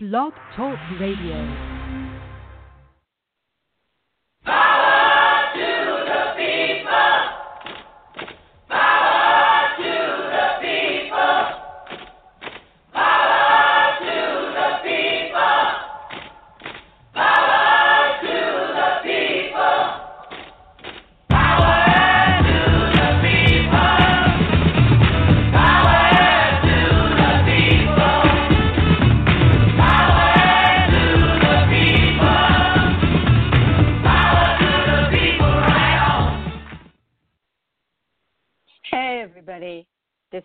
Blog Talk Radio.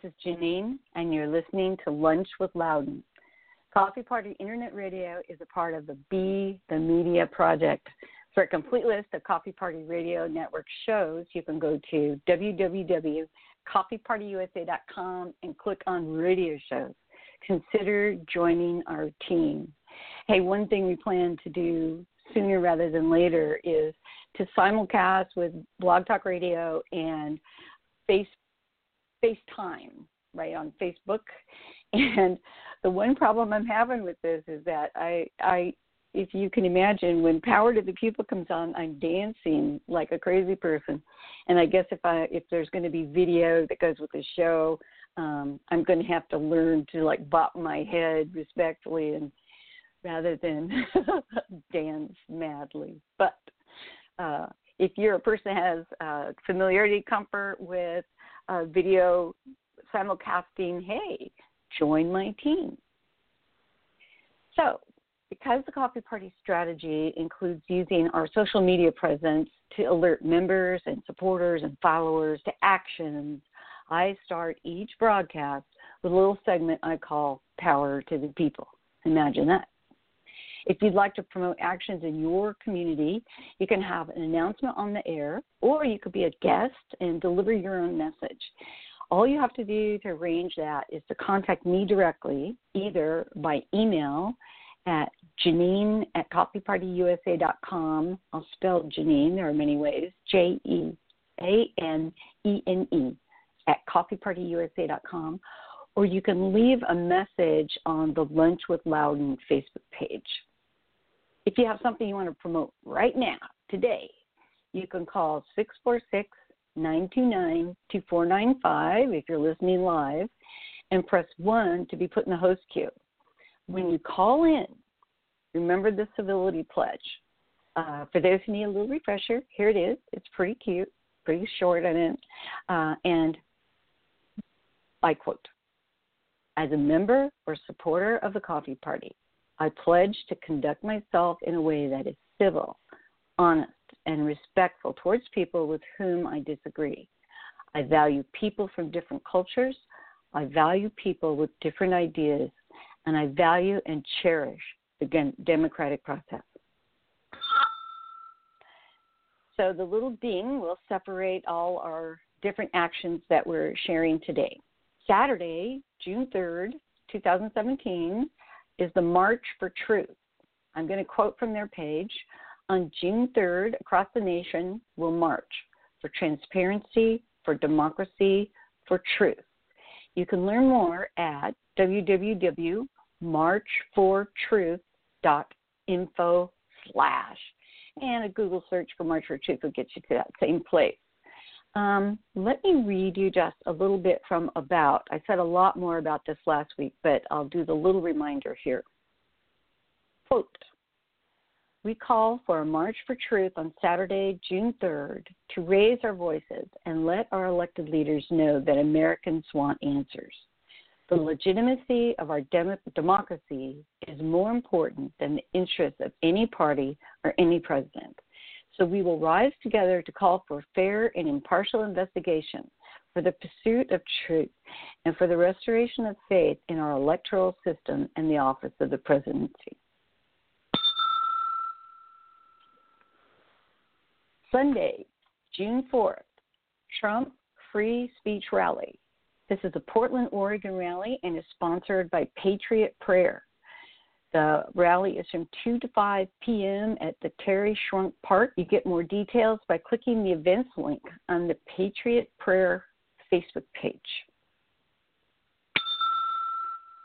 Is Jeanene, and you're listening to Lunch with Louden. Coffee Party Internet Radio is a part of the Be the Media Project. For a complete list of Coffee Party Radio Network shows, you can go to www.coffeepartyusa.com and click on radio shows. Consider joining our team. Hey, one thing we plan to do sooner rather than later is to simulcast with Blog Talk Radio and face FaceTime, right on Facebook. And the one problem I'm having with this is that I I if you can imagine when Power to the People comes on, I'm dancing like a crazy person. And I guess if I if there's going to be video that goes with the show, um, I'm going to have to learn to like bop my head respectfully and rather than dance madly. But uh, if you're a person that has uh, familiarity, comfort with uh, video simulcasting, hey, join my team. So, because the coffee party strategy includes using our social media presence to alert members and supporters and followers to actions, I start each broadcast with a little segment I call Power to the People. Imagine that. If you'd like to promote actions in your community, you can have an announcement on the air, or you could be a guest and deliver your own message. All you have to do to arrange that is to contact me directly, either by email at Jeanene at coffeepartyusa.com. I'll spell Jeanene, there are many ways, J E A N E N E, at coffeepartyusa.com. Or you can leave a message on the Lunch with Louden Facebook page. If you have something you want to promote right now, today, you can call 646 929 2495 if you're listening live and press 1 to be put in the host queue. When you call in, remember the civility pledge. Uh, for those who need a little refresher, here it is. It's pretty cute, pretty short on it. Uh, and I quote As a member or supporter of the coffee party, I pledge to conduct myself in a way that is civil, honest, and respectful towards people with whom I disagree. I value people from different cultures. I value people with different ideas, and I value and cherish the democratic process. So the little ding will separate all our different actions that we're sharing today. Saturday, June 3rd, 2017, is the March for Truth. I'm going to quote from their page. On June 3rd, across the nation, we'll march for transparency, for democracy, for truth. You can learn more at www.marchfortruth.info slash. And a Google search for March for Truth will get you to that same place. Um, let me read you just a little bit from About. I said a lot more about this last week, but I'll do the little reminder here. Quote We call for a March for Truth on Saturday, June 3rd, to raise our voices and let our elected leaders know that Americans want answers. The legitimacy of our dem- democracy is more important than the interests of any party or any president. So we will rise together to call for fair and impartial investigation, for the pursuit of truth, and for the restoration of faith in our electoral system and the office of the presidency. Sunday, June 4th, Trump Free Speech Rally. This is a Portland, Oregon rally and is sponsored by Patriot Prayer. The rally is from 2 to 5 p.m. at the Terry Schrunk Park. You get more details by clicking the events link on the Patriot Prayer Facebook page.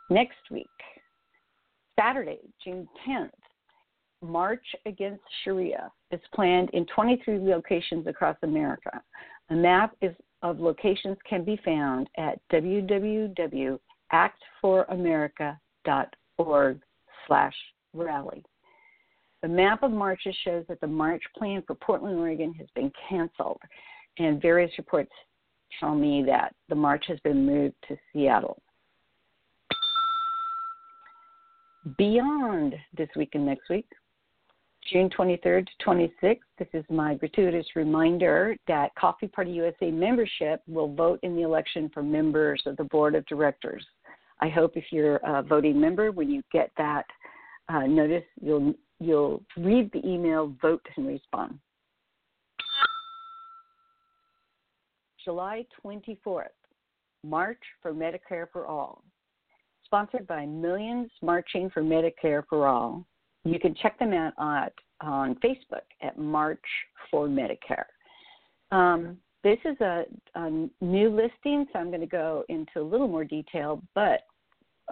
Next week, Saturday, June 10th, March Against Sharia is planned in 23 locations across America. A map is, of locations can be found at www.actforamerica.org slash rally. The map of marches shows that the march plan for Portland, Oregon has been canceled, and various reports tell me that the march has been moved to Seattle. Beyond this week and next week, June 23rd to 26th, this is my gratuitous reminder that Coffee Party USA membership will vote in the election for members of the board of directors. I hope if you're a voting member, when you get that uh, notice, you'll you'll read the email, vote, and respond. July 24th, March for Medicare for All. Sponsored by Millions Marching for Medicare for All. You can check them out at, on Facebook at March for Medicare. Um, this is a, a, new listing, so I'm going to go into a little more detail, but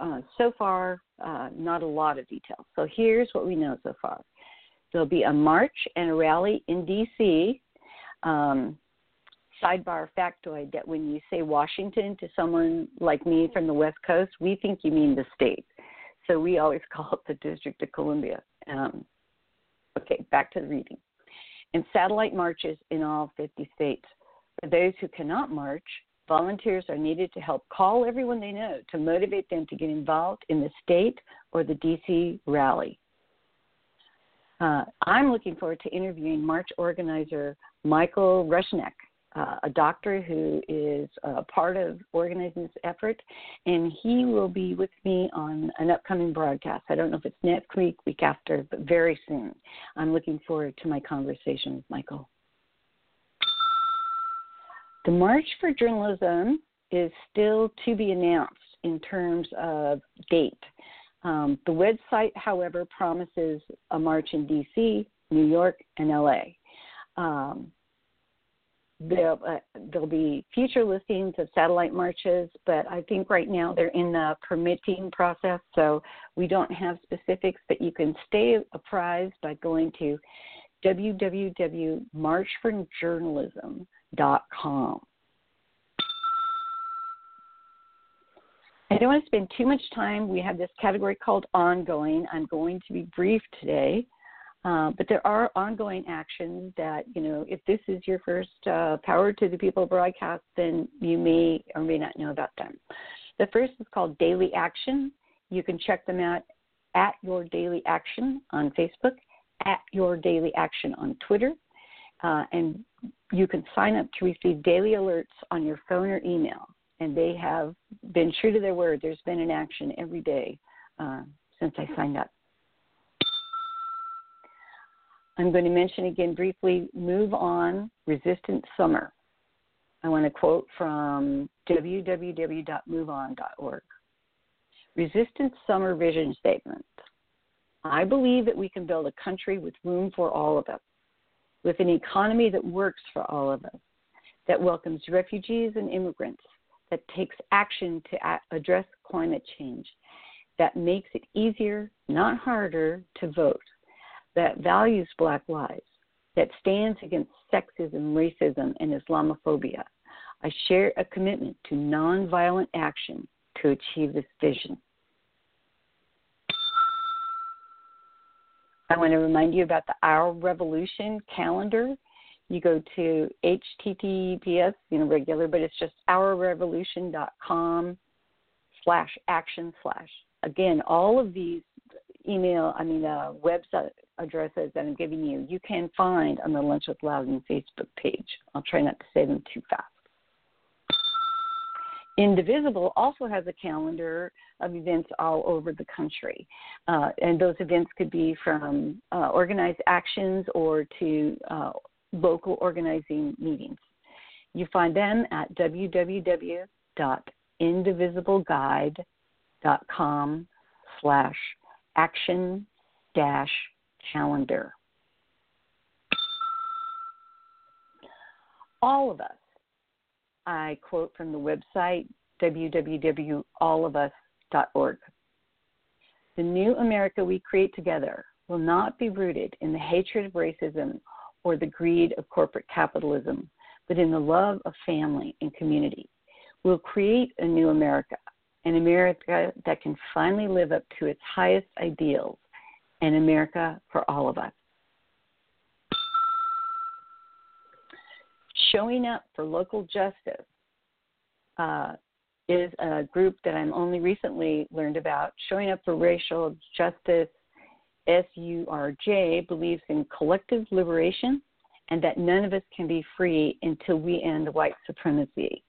uh, so far, uh, not a lot of detail. So here's what we know so far there'll be a march and a rally in D.C. Um, sidebar factoid that when you say Washington to someone like me from the West Coast, we think you mean the state. So we always call it the District of Columbia. Um, okay, back to the reading. And satellite marches in all 50 states. For those who cannot march, volunteers are needed to help call everyone they know to motivate them to get involved in the state or the DC rally. Uh, I'm looking forward to interviewing March organizer Michael Rushneck uh, a doctor who is a part of organizing this effort, and he will be with me on an upcoming broadcast. I don't know if it's next week, week after, but very soon. I'm looking forward to my conversation with Michael. The March for Journalism is still to be announced in terms of date. Um, the website, however, promises a march in DC, New York, and LA. Um, There'll, uh, there'll be future listings of satellite marches, but I think right now they're in the permitting process, so we don't have specifics, but you can stay apprised by going to www.marchforjournalism.com. I don't want to spend too much time. We have this category called ongoing. I'm going to be brief today. Uh, but there are ongoing actions that, you know, if this is your first uh, Power to the People broadcast, then you may or may not know about them. The first is called Daily Action. You can check them out at Your Daily Action on Facebook, at Your Daily Action on Twitter, uh, and you can sign up to receive daily alerts on your phone or email. And they have been true to their word. There's been an action every day uh, since I signed up. I'm going to mention again briefly Move On Resistance Summer. I want to quote from www.moveon.org. Resistance Summer Vision Statement. I believe that we can build a country with room for all of us, with an economy that works for all of us, that welcomes refugees and immigrants, that takes action to address climate change, that makes it easier, not harder, to vote that values Black lives, that stands against sexism, racism, and Islamophobia. I share a commitment to nonviolent action to achieve this vision. I want to remind you about the Our Revolution calendar. You go to https, you know, regular, but it's just ourrevolution.com slash action slash. Again, all of these email, I mean, uh, website addresses that I'm giving you, you can find on the Lunch with Louden Facebook page. I'll try not to say them too fast. Indivisible also has a calendar of events all over the country. Uh, and those events could be from uh, organized actions or to uh, local organizing meetings. You find them at www.indivisibleguide.com slash action dash calendar. All of us, I quote from the website www.allofus.org. The new America we create together will not be rooted in the hatred of racism or the greed of corporate capitalism, but in the love of family and community. We'll create a new America, an America that can finally live up to its highest ideals, an America for all of us. Showing up for local justice uh, is a group that I'm only recently learned about. Showing up for racial justice, SURJ, believes in collective liberation and that none of us can be free until we end white supremacy.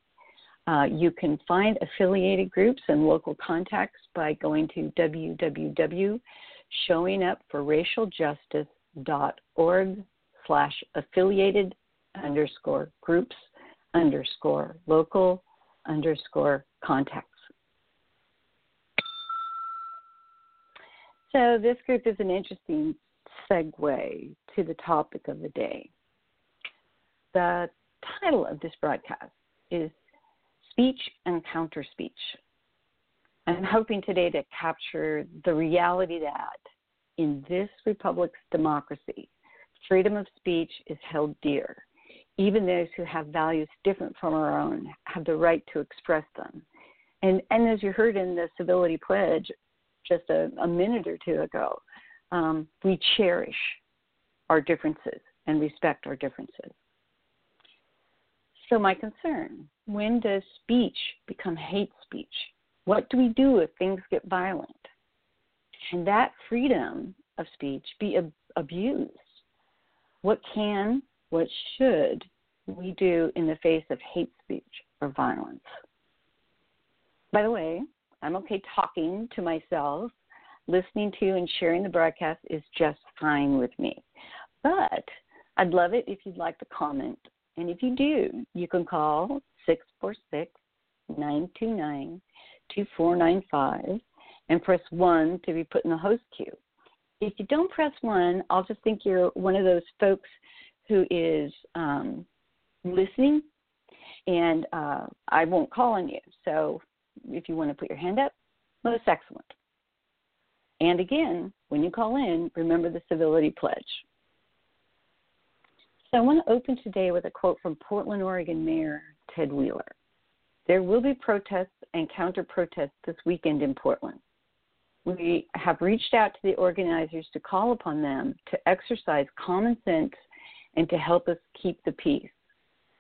Uh, you can find affiliated groups and local contacts by going to www.showingupforracialjustice.org slash affiliated underscore groups underscore local underscore contacts. So this group is an interesting segue to the topic of the day. The title of this broadcast is Speech and Counter Speech. I'm hoping today to capture the reality that in this republic's democracy, freedom of speech is held dear even those who have values different from our own have the right to express them. And, and as you heard in the civility pledge just a, a minute or two ago, um, we cherish our differences and respect our differences. So, my concern when does speech become hate speech? What do we do if things get violent? Can that freedom of speech be ab- abused? What can what should we do in the face of hate speech or violence? By the way, I'm okay talking to myself. Listening to and sharing the broadcast is just fine with me. But I'd love it if you'd like to comment. And if you do, you can call 646 929 2495 and press 1 to be put in the host queue. If you don't press 1, I'll just think you're one of those folks who is um, listening, and uh, I won't call on you. So if you want to put your hand up, most excellent. And again, when you call in, remember the civility pledge. So I want to open today with a quote from Portland, Oregon Mayor Ted Wheeler. There will be protests and counter protests this weekend in Portland. We have reached out to the organizers to call upon them to exercise common sense and to help us keep the peace.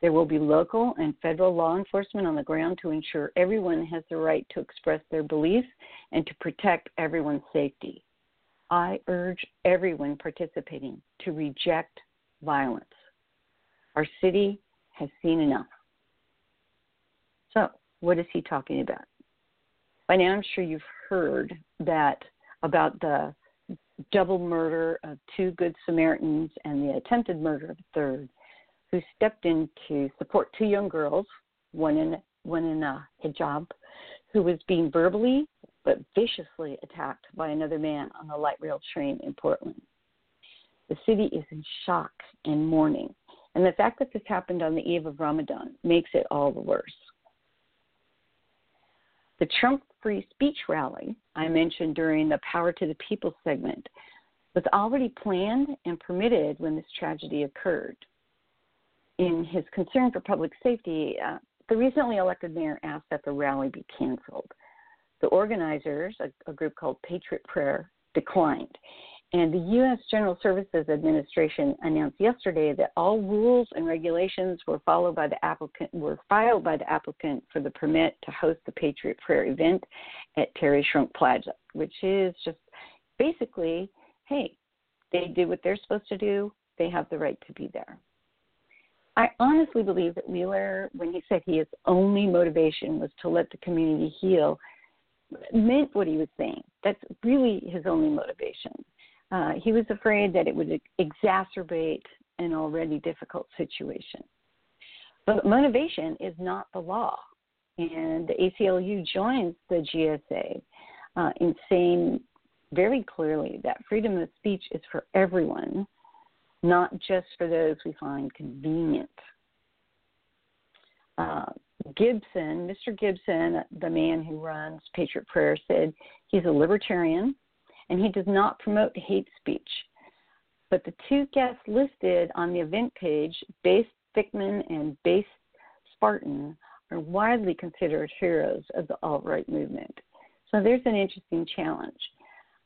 There will be local and federal law enforcement on the ground to ensure everyone has the right to express their beliefs and to protect everyone's safety. I urge everyone participating to reject violence. Our city has seen enough. So, what is he talking about? By now, I'm sure you've heard that about the double murder of two Good Samaritans and the attempted murder of a third, who stepped in to support two young girls, one in one in a hijab, who was being verbally but viciously attacked by another man on the light rail train in Portland. The city is in shock and mourning, and the fact that this happened on the eve of Ramadan makes it all the worse. The Trump free speech rally I mentioned during the Power to the People segment was already planned and permitted when this tragedy occurred. In his concern for public safety, uh, the recently elected mayor asked that the rally be canceled. The organizers, a, a group called Patriot Prayer, declined, and the U.S. General Services Administration announced yesterday that all rules and regulations were followed by the applicant were filed by the applicant for the permit to host the Patriot Prayer event at Terry Schrunk Plaza, which is just basically, hey, they did what they're supposed to do. They have the right to be there. I honestly believe that Wheeler, when he said his only motivation was to let the community heal, meant what he was saying. That's really his only motivation. Uh, he was afraid that it would exacerbate an already difficult situation. But motivation is not the law. And the ACLU joins the GSA uh, in saying very clearly that freedom of speech is for everyone, not just for those we find convenient. Uh, Gibson, Mr. Gibson, the man who runs Patriot Prayer, said he's a libertarian and he does not promote hate speech. But the two guests listed on the event page, Based Stickman and Based Spartan, are widely considered heroes of the alt right movement. So there's an interesting challenge.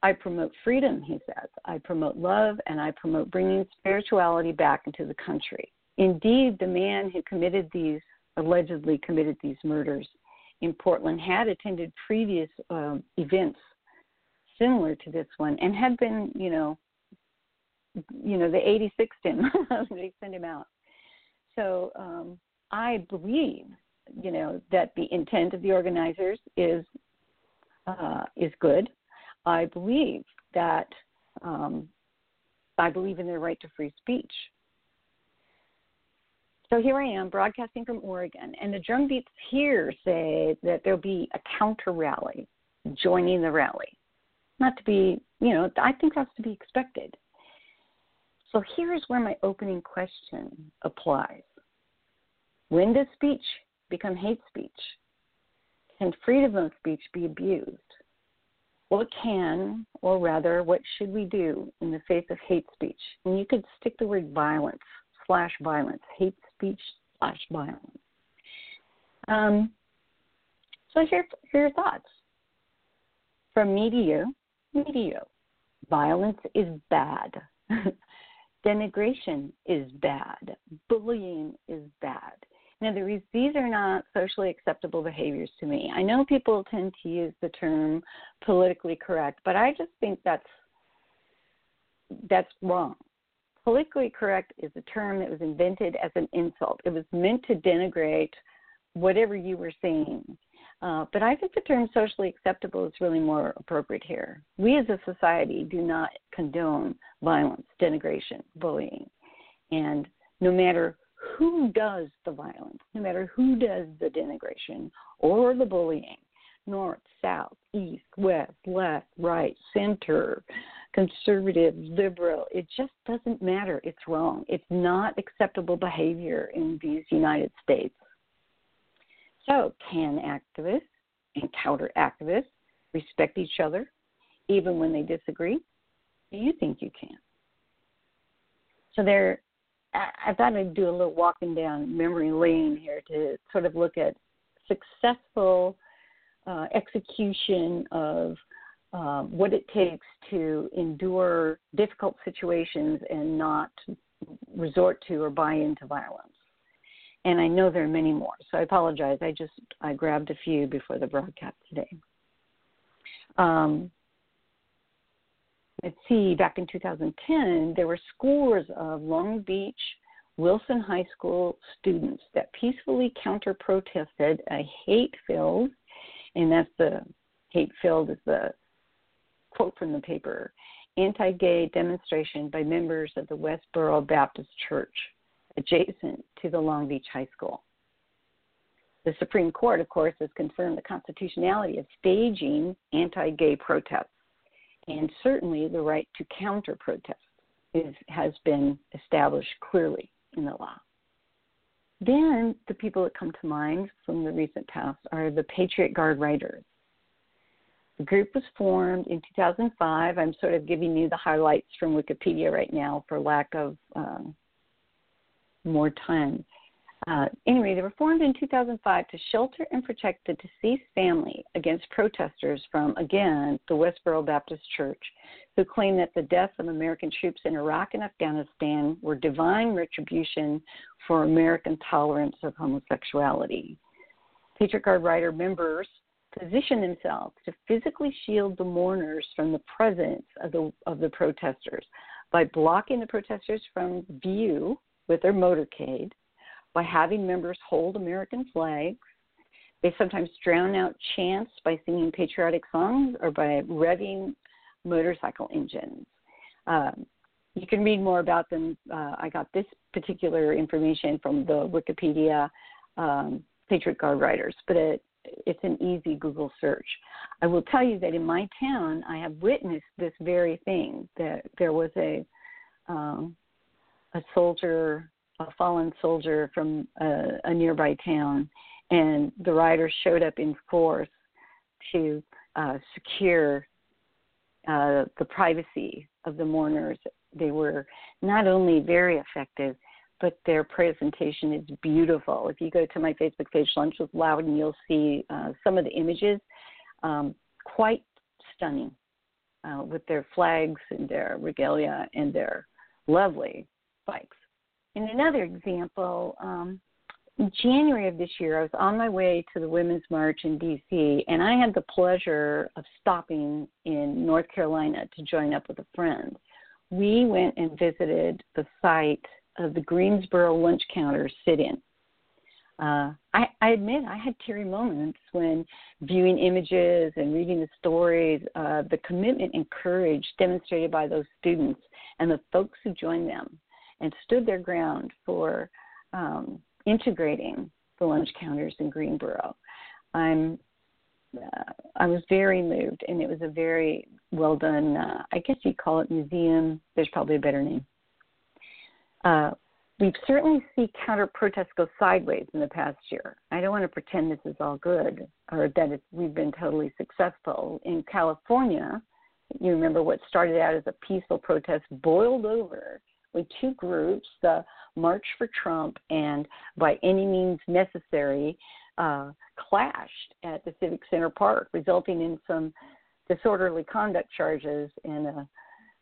I promote freedom, he says. I promote love and I promote bringing spirituality back into the country. Indeed, the man who committed these, allegedly committed these murders in Portland, had attended previous um, events similar to this one and had been, you know, you know, they 86 him. they sent him out. So um, I believe, you know, that the intent of the organizers is uh, is good. I believe that um, I believe in their right to free speech. So here I am broadcasting from Oregon, and the drum beats here say that there'll be a counter rally joining the rally. Not to be, you know, I think that's to be expected. So here's where my opening question applies When does speech become hate speech? Can freedom of speech be abused? What can, or rather, what should we do in the face of hate speech? And you could stick the word violence slash violence, hate speech slash violence. Um, so here, here are your thoughts. From media, media, violence is bad. Denigration is bad. Bullying is bad. Now, these are not socially acceptable behaviors to me. I know people tend to use the term politically correct, but I just think that's that's wrong. Politically correct is a term that was invented as an insult. It was meant to denigrate whatever you were saying. Uh, but I think the term socially acceptable is really more appropriate here. We as a society do not condone violence, denigration, bullying. And no matter who does the violence, no matter who does the denigration or the bullying, north, south, east, west, left, right, center, conservative, liberal, it just doesn't matter. It's wrong. It's not acceptable behavior in these United States. So, can activists and counter activists respect each other even when they disagree? Do you think you can? So, there, I thought I'd do a little walking down memory lane here to sort of look at successful uh, execution of uh, what it takes to endure difficult situations and not resort to or buy into violence and I know there are many more. So I apologize. I just I grabbed a few before the broadcast today. Um, let's see. Back in 2010, there were scores of Long Beach Wilson High School students that peacefully counter protested a hate filled, and that's the hate filled is the quote from the paper anti gay demonstration by members of the Westboro Baptist Church adjacent to the Long Beach High School. The Supreme Court, of course, has confirmed the constitutionality of staging anti gay protests, and certainly the right to counter protest has been established clearly in the law. Then the people that come to mind from the recent past are the Patriot Guard Riders. The group was formed in 2005. I'm sort of giving you the highlights from Wikipedia right now for lack of um, more time. Uh, anyway, they were formed in 2005 to shelter and protect the deceased family against protesters from, again, the Westboro Baptist Church, who claim that the deaths of American troops in Iraq and Afghanistan were divine retribution for American tolerance of homosexuality. Patriot Guard Rider members position themselves to physically shield the mourners from the presence of the, of the protesters by blocking the protesters from view with their motorcade by having members hold American flags. They sometimes drown out chants by singing patriotic songs or by revving motorcycle engines. Um, you can read more about them. Uh, I got this particular information from the Wikipedia um, Patriot Guard Riders, but it, it's an easy Google search. I will tell you that in my town, I have witnessed this very thing. That there was a um, a soldier, a fallen soldier from a, a nearby town, and the riders showed up in force to uh, secure uh, the privacy of the mourners. They were not only very effective, but their presentation is beautiful. If you go to my Facebook page, Lunch with Louden, you'll see uh, some of the images, um, quite stunning, uh, with their flags and their regalia and their lovely bikes. In another example, um, in January of this year, I was on my way to the Women's March in D.C., and I had the pleasure of stopping in North Carolina to join up with a friend. We went and visited the site of the Greensboro Lunch Counter sit in. Uh, I, I admit I had teary moments when viewing images and reading the stories, uh, the commitment and courage demonstrated by those students and the folks who joined them and stood their ground for um, integrating the lunch counters in Greensboro. I'm uh, I was very moved, and it was a very well done. Uh, I guess you'd call it museum. There's probably a better name. Uh, we've certainly seen counter protests go sideways in the past year. I don't want to pretend this is all good or that we've been totally successful. In California, you remember what started out as a peaceful protest boiled over when two groups, the March for Trump and By Any Means Necessary, uh, clashed at the Civic Center Park, resulting in some disorderly conduct charges and a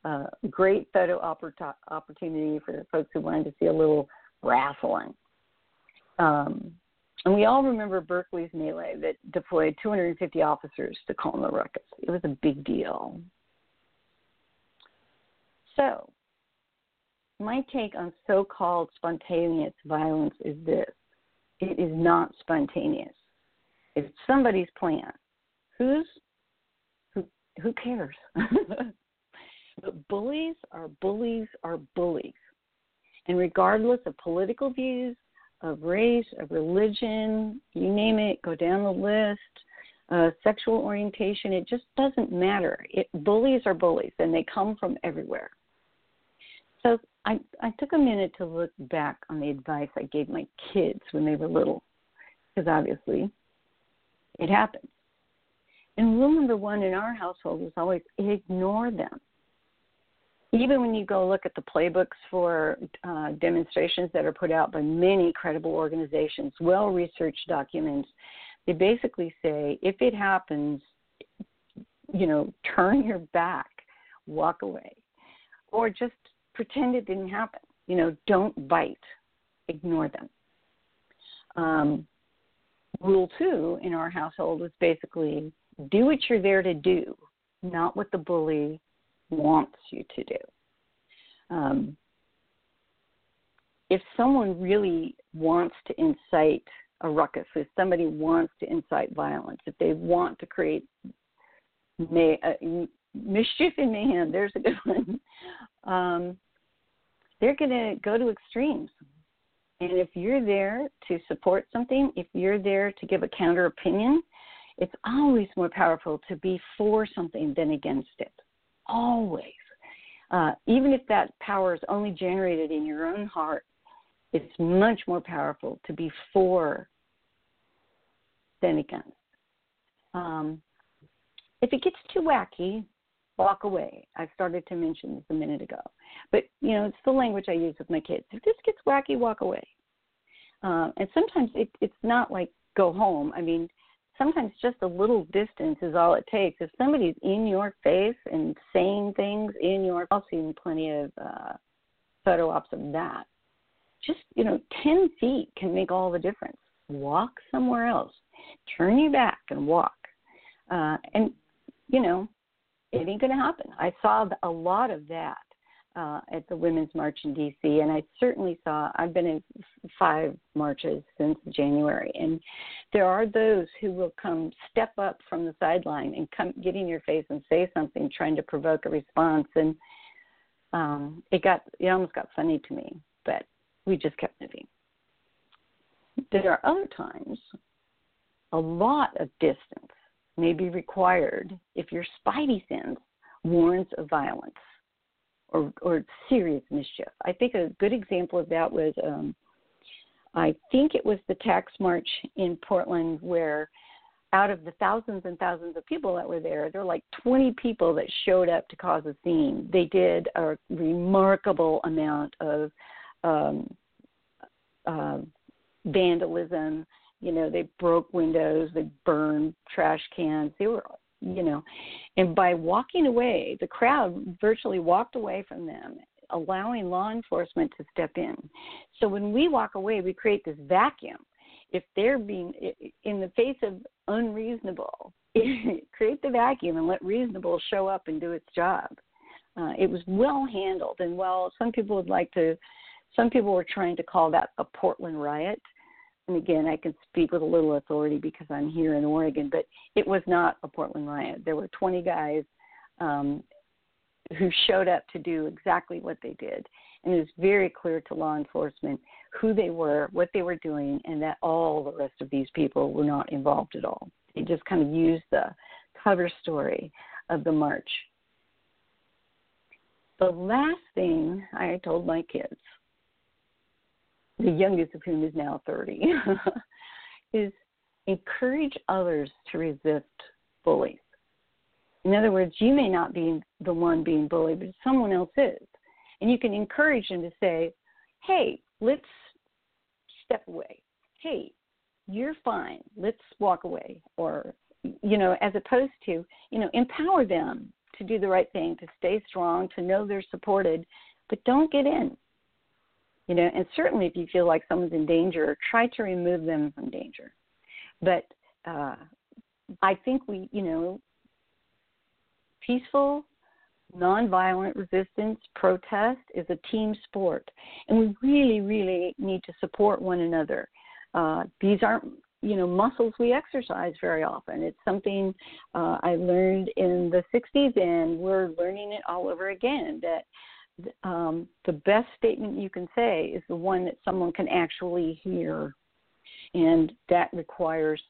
uh, great photo oppor- opportunity for folks who wanted to see a little raffling. Um, and we all remember Berkeley's melee that deployed 250 officers to calm the ruckus. It was a big deal. So, my take on so called spontaneous violence is this it is not spontaneous. It's somebody's plan. Who's who who cares? But bullies are bullies are bullies. And regardless of political views, of race, of religion, you name it, go down the list, uh, sexual orientation, it just doesn't matter. It, bullies are bullies, and they come from everywhere. So I, I took a minute to look back on the advice I gave my kids when they were little, because obviously it happens. And rule number one in our household was always ignore them even when you go look at the playbooks for uh, demonstrations that are put out by many credible organizations, well researched documents, they basically say if it happens, you know, turn your back, walk away, or just pretend it didn't happen. You know, don't bite, ignore them. Um, rule two in our household was basically do what you're there to do, not what the bully wants you to do. Um, if someone really wants to incite a ruckus, if somebody wants to incite violence, if they want to create may, uh, mischief and mayhem, there's a good one. Um, they're going to go to extremes. And if you're there to support something, if you're there to give a counter opinion, it's always more powerful to be for something than against it always. Uh, even if that power is only generated in your own heart, it's much more powerful to be for than against. Um, if it gets too wacky, walk away. I started to mention this a minute ago, but you know it's the language I use with my kids. If this gets wacky, walk away. Um, and sometimes it, it's not like go home. I mean, sometimes just a little distance is all it takes. If somebody's in your face and saying things in your, I've seen plenty of uh, photo ops of that. Just you know, ten feet can make all the difference. Walk somewhere else. Turn your back and walk. Uh, and you know, it ain't gonna happen. I saw a lot of that uh, at the Women's March in D.C. And I certainly saw, I've been in five marches since January, and there are those who will come step up from the sideline and come get in your face and say something, trying to provoke a response. And um, it got, it almost got funny to me, but we just kept moving. There are other times a lot of distance may be required if your spidey sense warns of violence or, or serious mischief. I think a good example of that was um, I think it was the tax march in Portland where out of the thousands and thousands of people that were there, there were like 20 people that showed up to cause a scene. They did a remarkable amount of um, uh, vandalism. You know, they broke windows, they burned trash cans. They were, you know, and by walking away, the crowd virtually walked away from them, allowing law enforcement to step in. So when we walk away, we create this vacuum if they're being in the face of unreasonable, create the vacuum and let reasonable show up and do its job. Uh, it was well handled, and well, some people would like to. Some people were trying to call that a Portland riot, and again, I can speak with a little authority because I'm here in Oregon, but it was not a Portland riot. There were 20 guys um, who showed up to do exactly what they did, and it was very clear to law enforcement who they were, what they were doing, and that all the rest of these people were not involved at all. They just kind of used the cover story of the march. The last thing I told my kids, the youngest of whom is now 30, is encourage others to resist bullies. In other words, you may not be the one being bullied, but someone else is. And you can encourage them to say, hey, let's step away. Hey, you're fine. Let's walk away. Or, you know, as opposed to, you know, empower them to do the right thing, to stay strong, to know they're supported, but don't get in. You know, and certainly if you feel like someone's in danger, try to remove them from danger. But uh, I think we, you know, peaceful nonviolent resistance, protest is a team sport, and we really, really need to support one another. Uh, these aren't you know muscles we exercise very often. It's something uh, I learned in the '60s, and we're learning it all over again. That um, the best statement you can say is the one that someone can actually hear, and that requires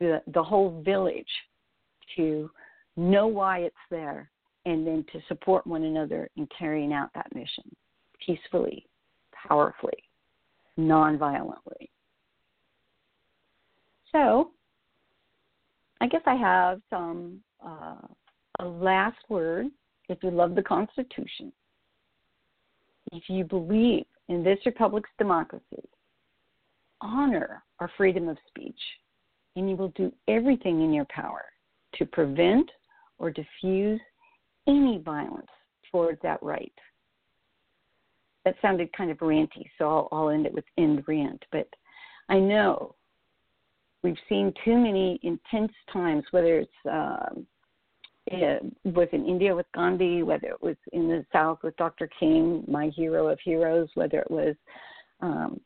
the the whole village to know why it's there and then to support one another in carrying out that mission peacefully, powerfully, non-violently. So, I guess I have some uh, a last word. If you love the Constitution, if you believe in this republic's democracy, honor our freedom of speech, and you will do everything in your power to prevent or diffuse any violence towards that right. That sounded kind of ranty, so I'll, I'll end it with end rant. But I know we've seen too many intense times, whether it's um, it was in India with Gandhi, whether it was in the South with Dr. King, my hero of heroes, whether it was um,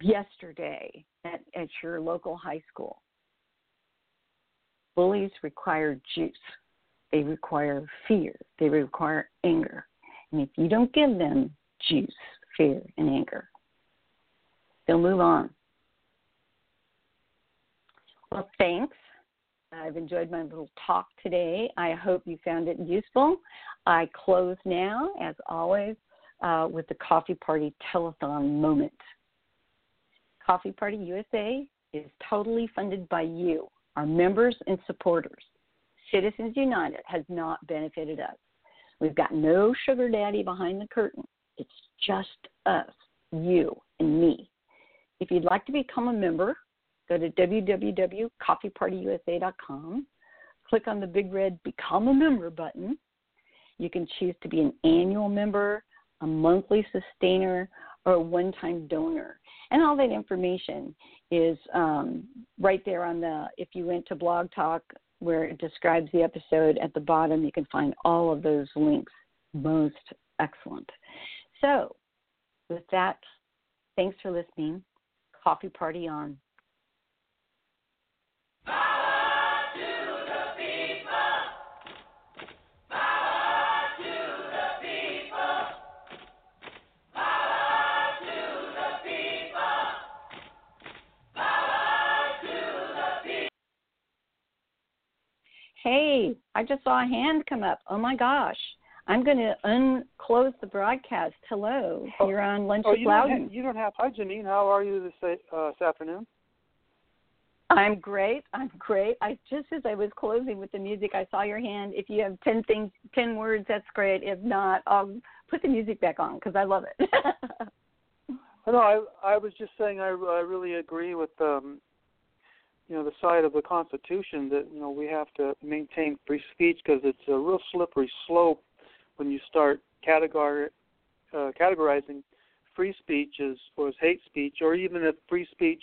yesterday at, at your local high school. Bullies require juice. They require fear. They require anger. And if you don't give them juice, fear, and anger, they'll move on. Well, thanks. I've enjoyed my little talk today. I hope you found it useful. I close now, as always, uh, with the Coffee Party Telethon moment. Coffee Party USA is totally funded by you, our members and supporters. Citizens United has not benefited us. We've got no sugar daddy behind the curtain. It's just us, you, and me. If you'd like to become a member, go to www.coffeepartyusa.com. Click on the big red Become a Member button. You can choose to be an annual member, a monthly sustainer, or a one time donor. And all that information is um, right there on the, if you went to Blog Talk where it describes the episode at the bottom. You can find all of those links. Most excellent. So, with that, thanks for listening. Coffee party on. Hey, I just saw a hand come up. Oh my gosh. I'm going to unclose the broadcast. Hello, oh, you're on Lunch oh, with you Louden. Don't you don't have. Hi, Jeanene. How are you this uh, this afternoon? I'm great. I'm great. I just as I was closing with the music, I saw your hand. If you have ten things, ten words, that's great. If not, I'll put the music back on because I love it. no, I I was just saying I I really agree with um you know the side of the Constitution that you know we have to maintain free speech because it's a real slippery slope when you start categor uh, categorizing free speech as or as hate speech or even if free speech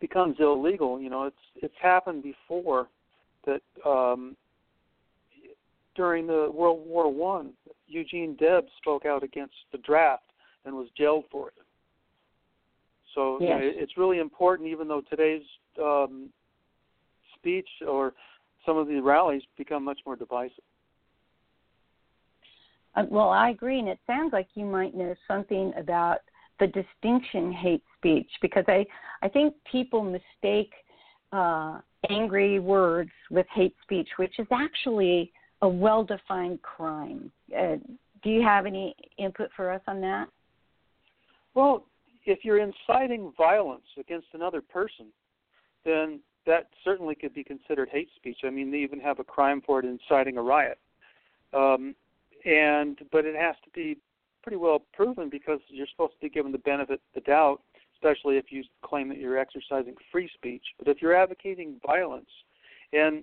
becomes illegal. You know, it's it's happened before that um, during the World War One, Eugene Debs spoke out against the draft and was jailed for it. So yes. you know, it's really important, even though today's um, speech or some of the rallies become much more divisive. Uh, well, I agree, and it sounds like you might know something about the distinction hate speech because I I think people mistake uh, angry words with hate speech, which is actually a well-defined crime. Uh, do you have any input for us on that? Well, if you're inciting violence against another person, then that certainly could be considered hate speech. I mean, they even have a crime for it, inciting a riot. Um, and but it has to be pretty well proven because you're supposed to be given the benefit of the doubt, especially if you claim that you're exercising free speech. But if you're advocating violence, and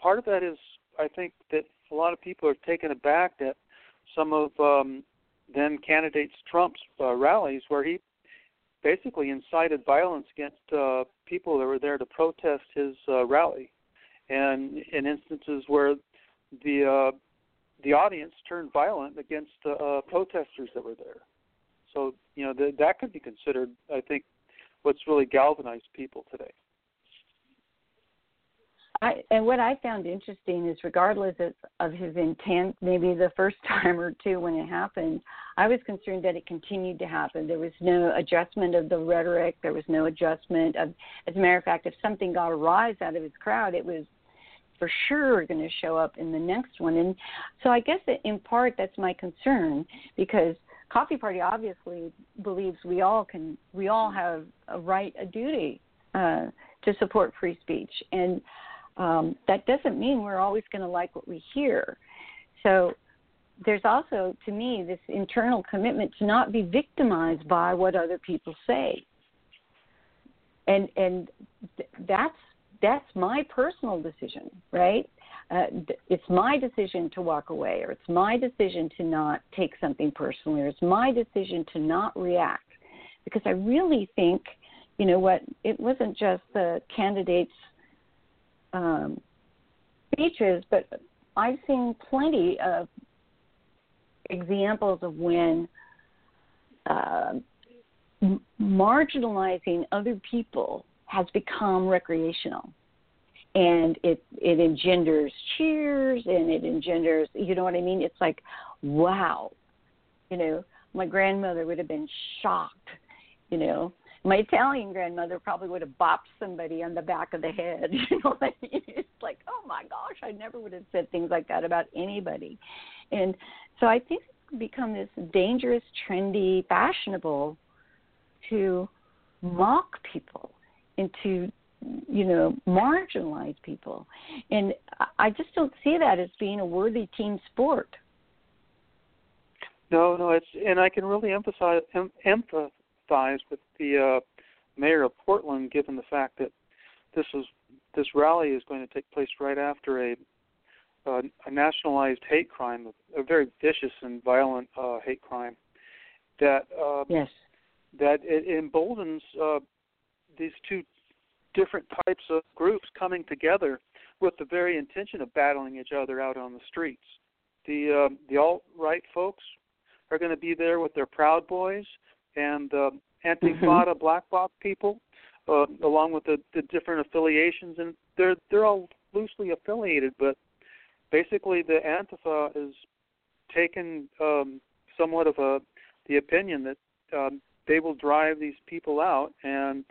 part of that is, I think that a lot of people are taken aback that some of um, then candidates Trump's uh, rallies where he basically incited violence against uh, people that were there to protest his uh, rally, and in instances where the uh, the audience turned violent against the uh, protesters that were there. So you know th- that could be considered, I think, what's really galvanized people today. I, and what I found interesting is, regardless of, of his intent, maybe the first time or two when it happened, I was concerned that it continued to happen. There was no adjustment of the rhetoric. There was no adjustment of, as a matter of fact, if something got a rise out of his crowd, it was for sure going to show up in the next one. And so I guess that in part that's my concern because Coffee Party obviously believes we all can, we all have a right, a duty uh, to support free speech. And um, that doesn't mean we're always going to like what we hear. So there's also, to me, this internal commitment to not be victimized by what other people say. And and th- that's that's my personal decision, right? Uh, it's my decision to walk away, or it's my decision to not take something personally, or it's my decision to not react, because I really think, you know, what it wasn't just the candidates um, speeches, but I've seen plenty of examples of when uh, marginalizing other people has become recreational. And it it engenders cheers and it engenders you know what i mean? It's like wow. You know my grandmother would have been shocked you know my Italian grandmother probably would have bopped somebody on the back of the head. You know what It's like, oh my gosh, I never would have said things like that about anybody. And so I think it's become this dangerous, trendy, fashionable to mock people and to you know marginalize people and i just don't see that as being a worthy team sport no no it's and i can really emphasize em, emph- with the uh, mayor of Portland, given the fact that this is this rally is going to take place right after a uh, a nationalized hate crime, a very vicious and violent uh, hate crime that uh, yes that it emboldens uh, these two different types of groups coming together with the very intention of battling each other out on the streets. The uh, the alt right folks are going to be there with their Proud Boys and uh, Antifada mm-hmm. Black Bloc people, uh, along with the, the different affiliations, and they're they're all loosely affiliated, but basically the Antifa is taken um, somewhat of a the opinion that um, they will drive these people out, and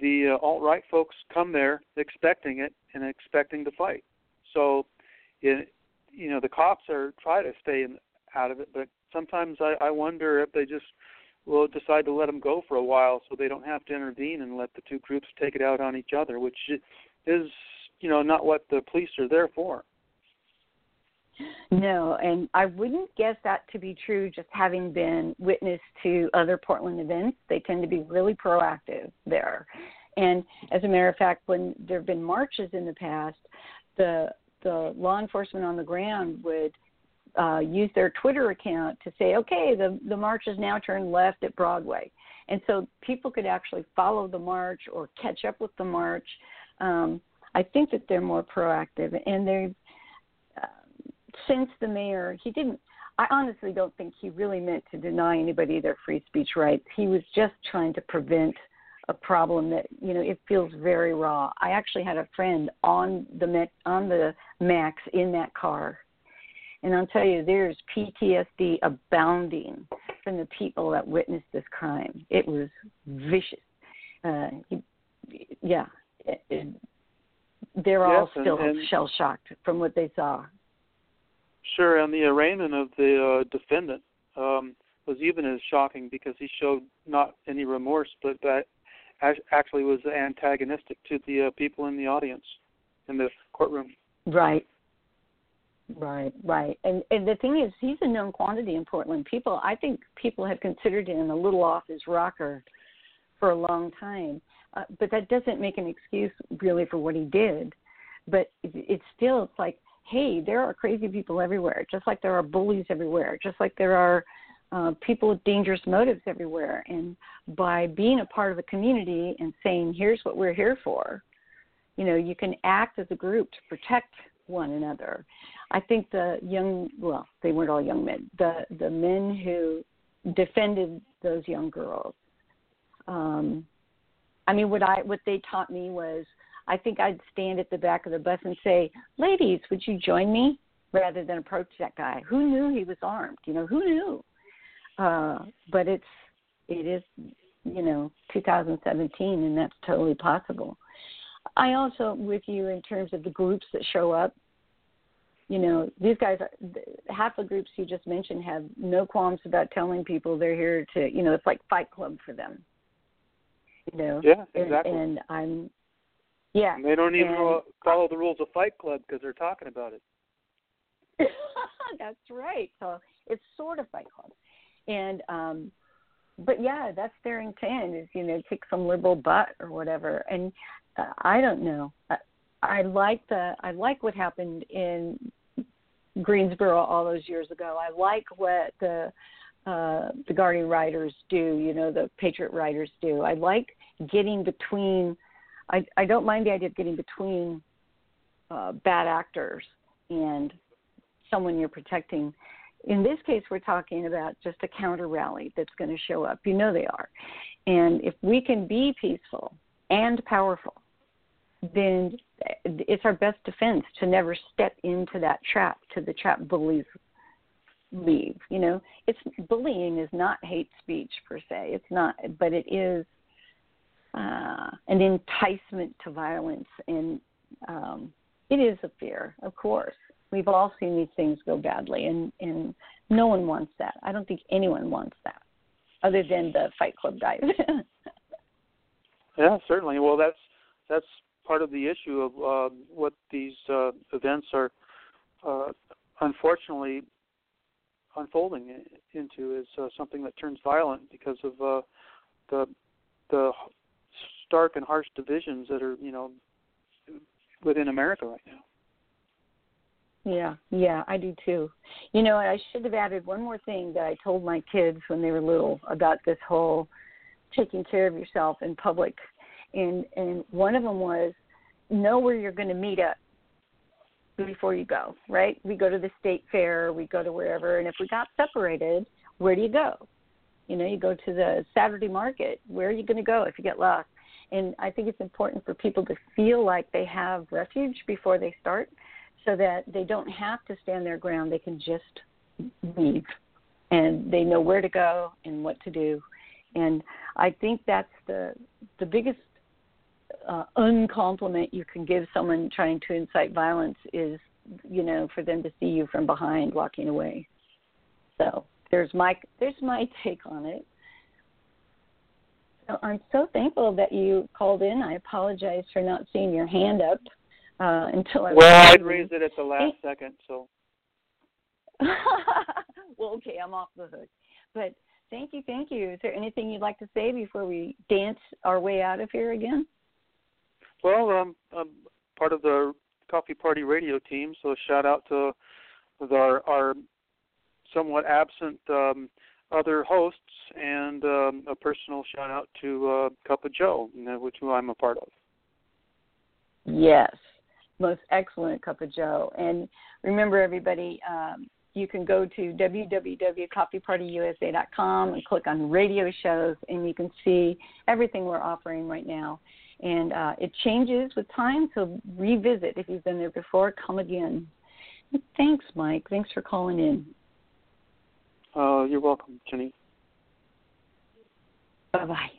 the uh, alt right folks come there expecting it and expecting to fight. So, it, you know, the cops are try to stay in, out of it, but sometimes I, I wonder if they just will decide to let them go for a while so they don't have to intervene and let the two groups take it out on each other, which is, you know, not what the police are there for. No, and I wouldn't guess that to be true just having been witness to other Portland events. They tend to be really proactive there. And as a matter of fact, when there have been marches in the past, the the law enforcement on the ground would uh, use their Twitter account to say, okay, the the march is now turned left at Broadway, and so people could actually follow the march or catch up with the march. Um, I think that they're more proactive, and they've, uh, since the mayor, he didn't. I honestly don't think he really meant to deny anybody their free speech rights. He was just trying to prevent a problem that you know it feels very raw. I actually had a friend on the Met, on the Max in that car and I'll tell you, there's PTSD abounding from the people that witnessed this crime. It was vicious. Uh, yeah, it, it, they're yes, all still shell shocked from what they saw. Sure, and the arraignment of the uh, defendant um, was even as shocking because he showed not any remorse, but that actually was antagonistic to the uh, people in the audience in the courtroom. Right. Right, right. And and the thing is he's a known quantity in Portland. People I think people have considered him a little off his rocker for a long time. Uh, but that doesn't make an excuse really for what he did. But it, it's still it's like, hey, there are crazy people everywhere, just like there are bullies everywhere, just like there are uh, people with dangerous motives everywhere. And by being a part of a community and saying, here's what we're here for, you know, you can act as a group to protect one another. I think the young, well, they weren't all young men. The the men who defended those young girls. Um, I mean, what I what they taught me was, I think I'd stand at the back of the bus and say, "Ladies, would you join me?" Rather than approach that guy. Who knew he was armed? You know, who knew? Uh, but it's it is you know 2017, and that's totally possible. I also with you in terms of the groups that show up you know these guys half the groups you just mentioned have no qualms about telling people they're here to you know it's like fight club for them. You know? Yeah exactly. and, and i'm yeah. And they don't even and, follow the rules of fight club because they're talking about it. That's right. So it's sort of fight club. And um but yeah that's their intent is you know kick some liberal butt or whatever. And uh, i don't know. Uh, I like the I like what happened in Greensboro all those years ago. I like what the uh, the Guardian writers do. You know, the Patriot writers do. I like getting between. I I don't mind the idea of getting between uh, bad actors and someone you're protecting. In this case, we're talking about just a counter rally that's going to show up. You know they are, and if we can be peaceful and powerful, then it's our best defense to never step into that trap to the trap bullies leave you know? It's bullying is not hate speech per se. It's not but it is uh an enticement to violence and um it is a fear of course. We've all seen these things go badly and and no one wants that. I don't think anyone wants that other than the fight club guys. Yeah certainly. Well that's that's part of the issue of uh, what these uh, events are uh, unfortunately unfolding into is uh, something that turns violent because of uh, the the stark and harsh divisions that are you know within America right now. Yeah, yeah, I do too. You know, I should have added one more thing that I told my kids when they were little about this whole taking care of yourself in public and and one of them was know where you're going to meet up before you go right? We go to the state fair we go to wherever and if we got separated where do you go? You know you go to the saturday market where are you going to go if you get lost? And i think it's important for people to feel like they have refuge before they start so that they don't have to stand their ground they can just leave and they know where to go and what to do. And i think that's the the biggest uh, uncompliment you can give someone trying to incite violence is, you know, for them to see you from behind walking away. So there's my there's my take on it. So I'm so thankful that you called in. I apologize for not seeing your hand up uh, until I. Well, I'd raised it at the last hey. second, so. well, okay, I'm off the hook. But thank you, thank you. Is there anything you'd like to say before we dance our way out of here again? Well, um, I'm part of the Coffee Party Radio team, so shout out to our our somewhat absent um, other hosts, and um, a personal shout out to uh, Cup of Joe, which I'm a part of. Yes, most excellent Cup of Joe. And remember, everybody, um, you can go to www.coffeepartyusa.com and click on radio shows, and you can see everything we're offering right now. And uh, it changes with time, so revisit if you've been there before. Come again. Thanks, Mike. Thanks for calling in. Uh, you're welcome, Jenny. Bye bye.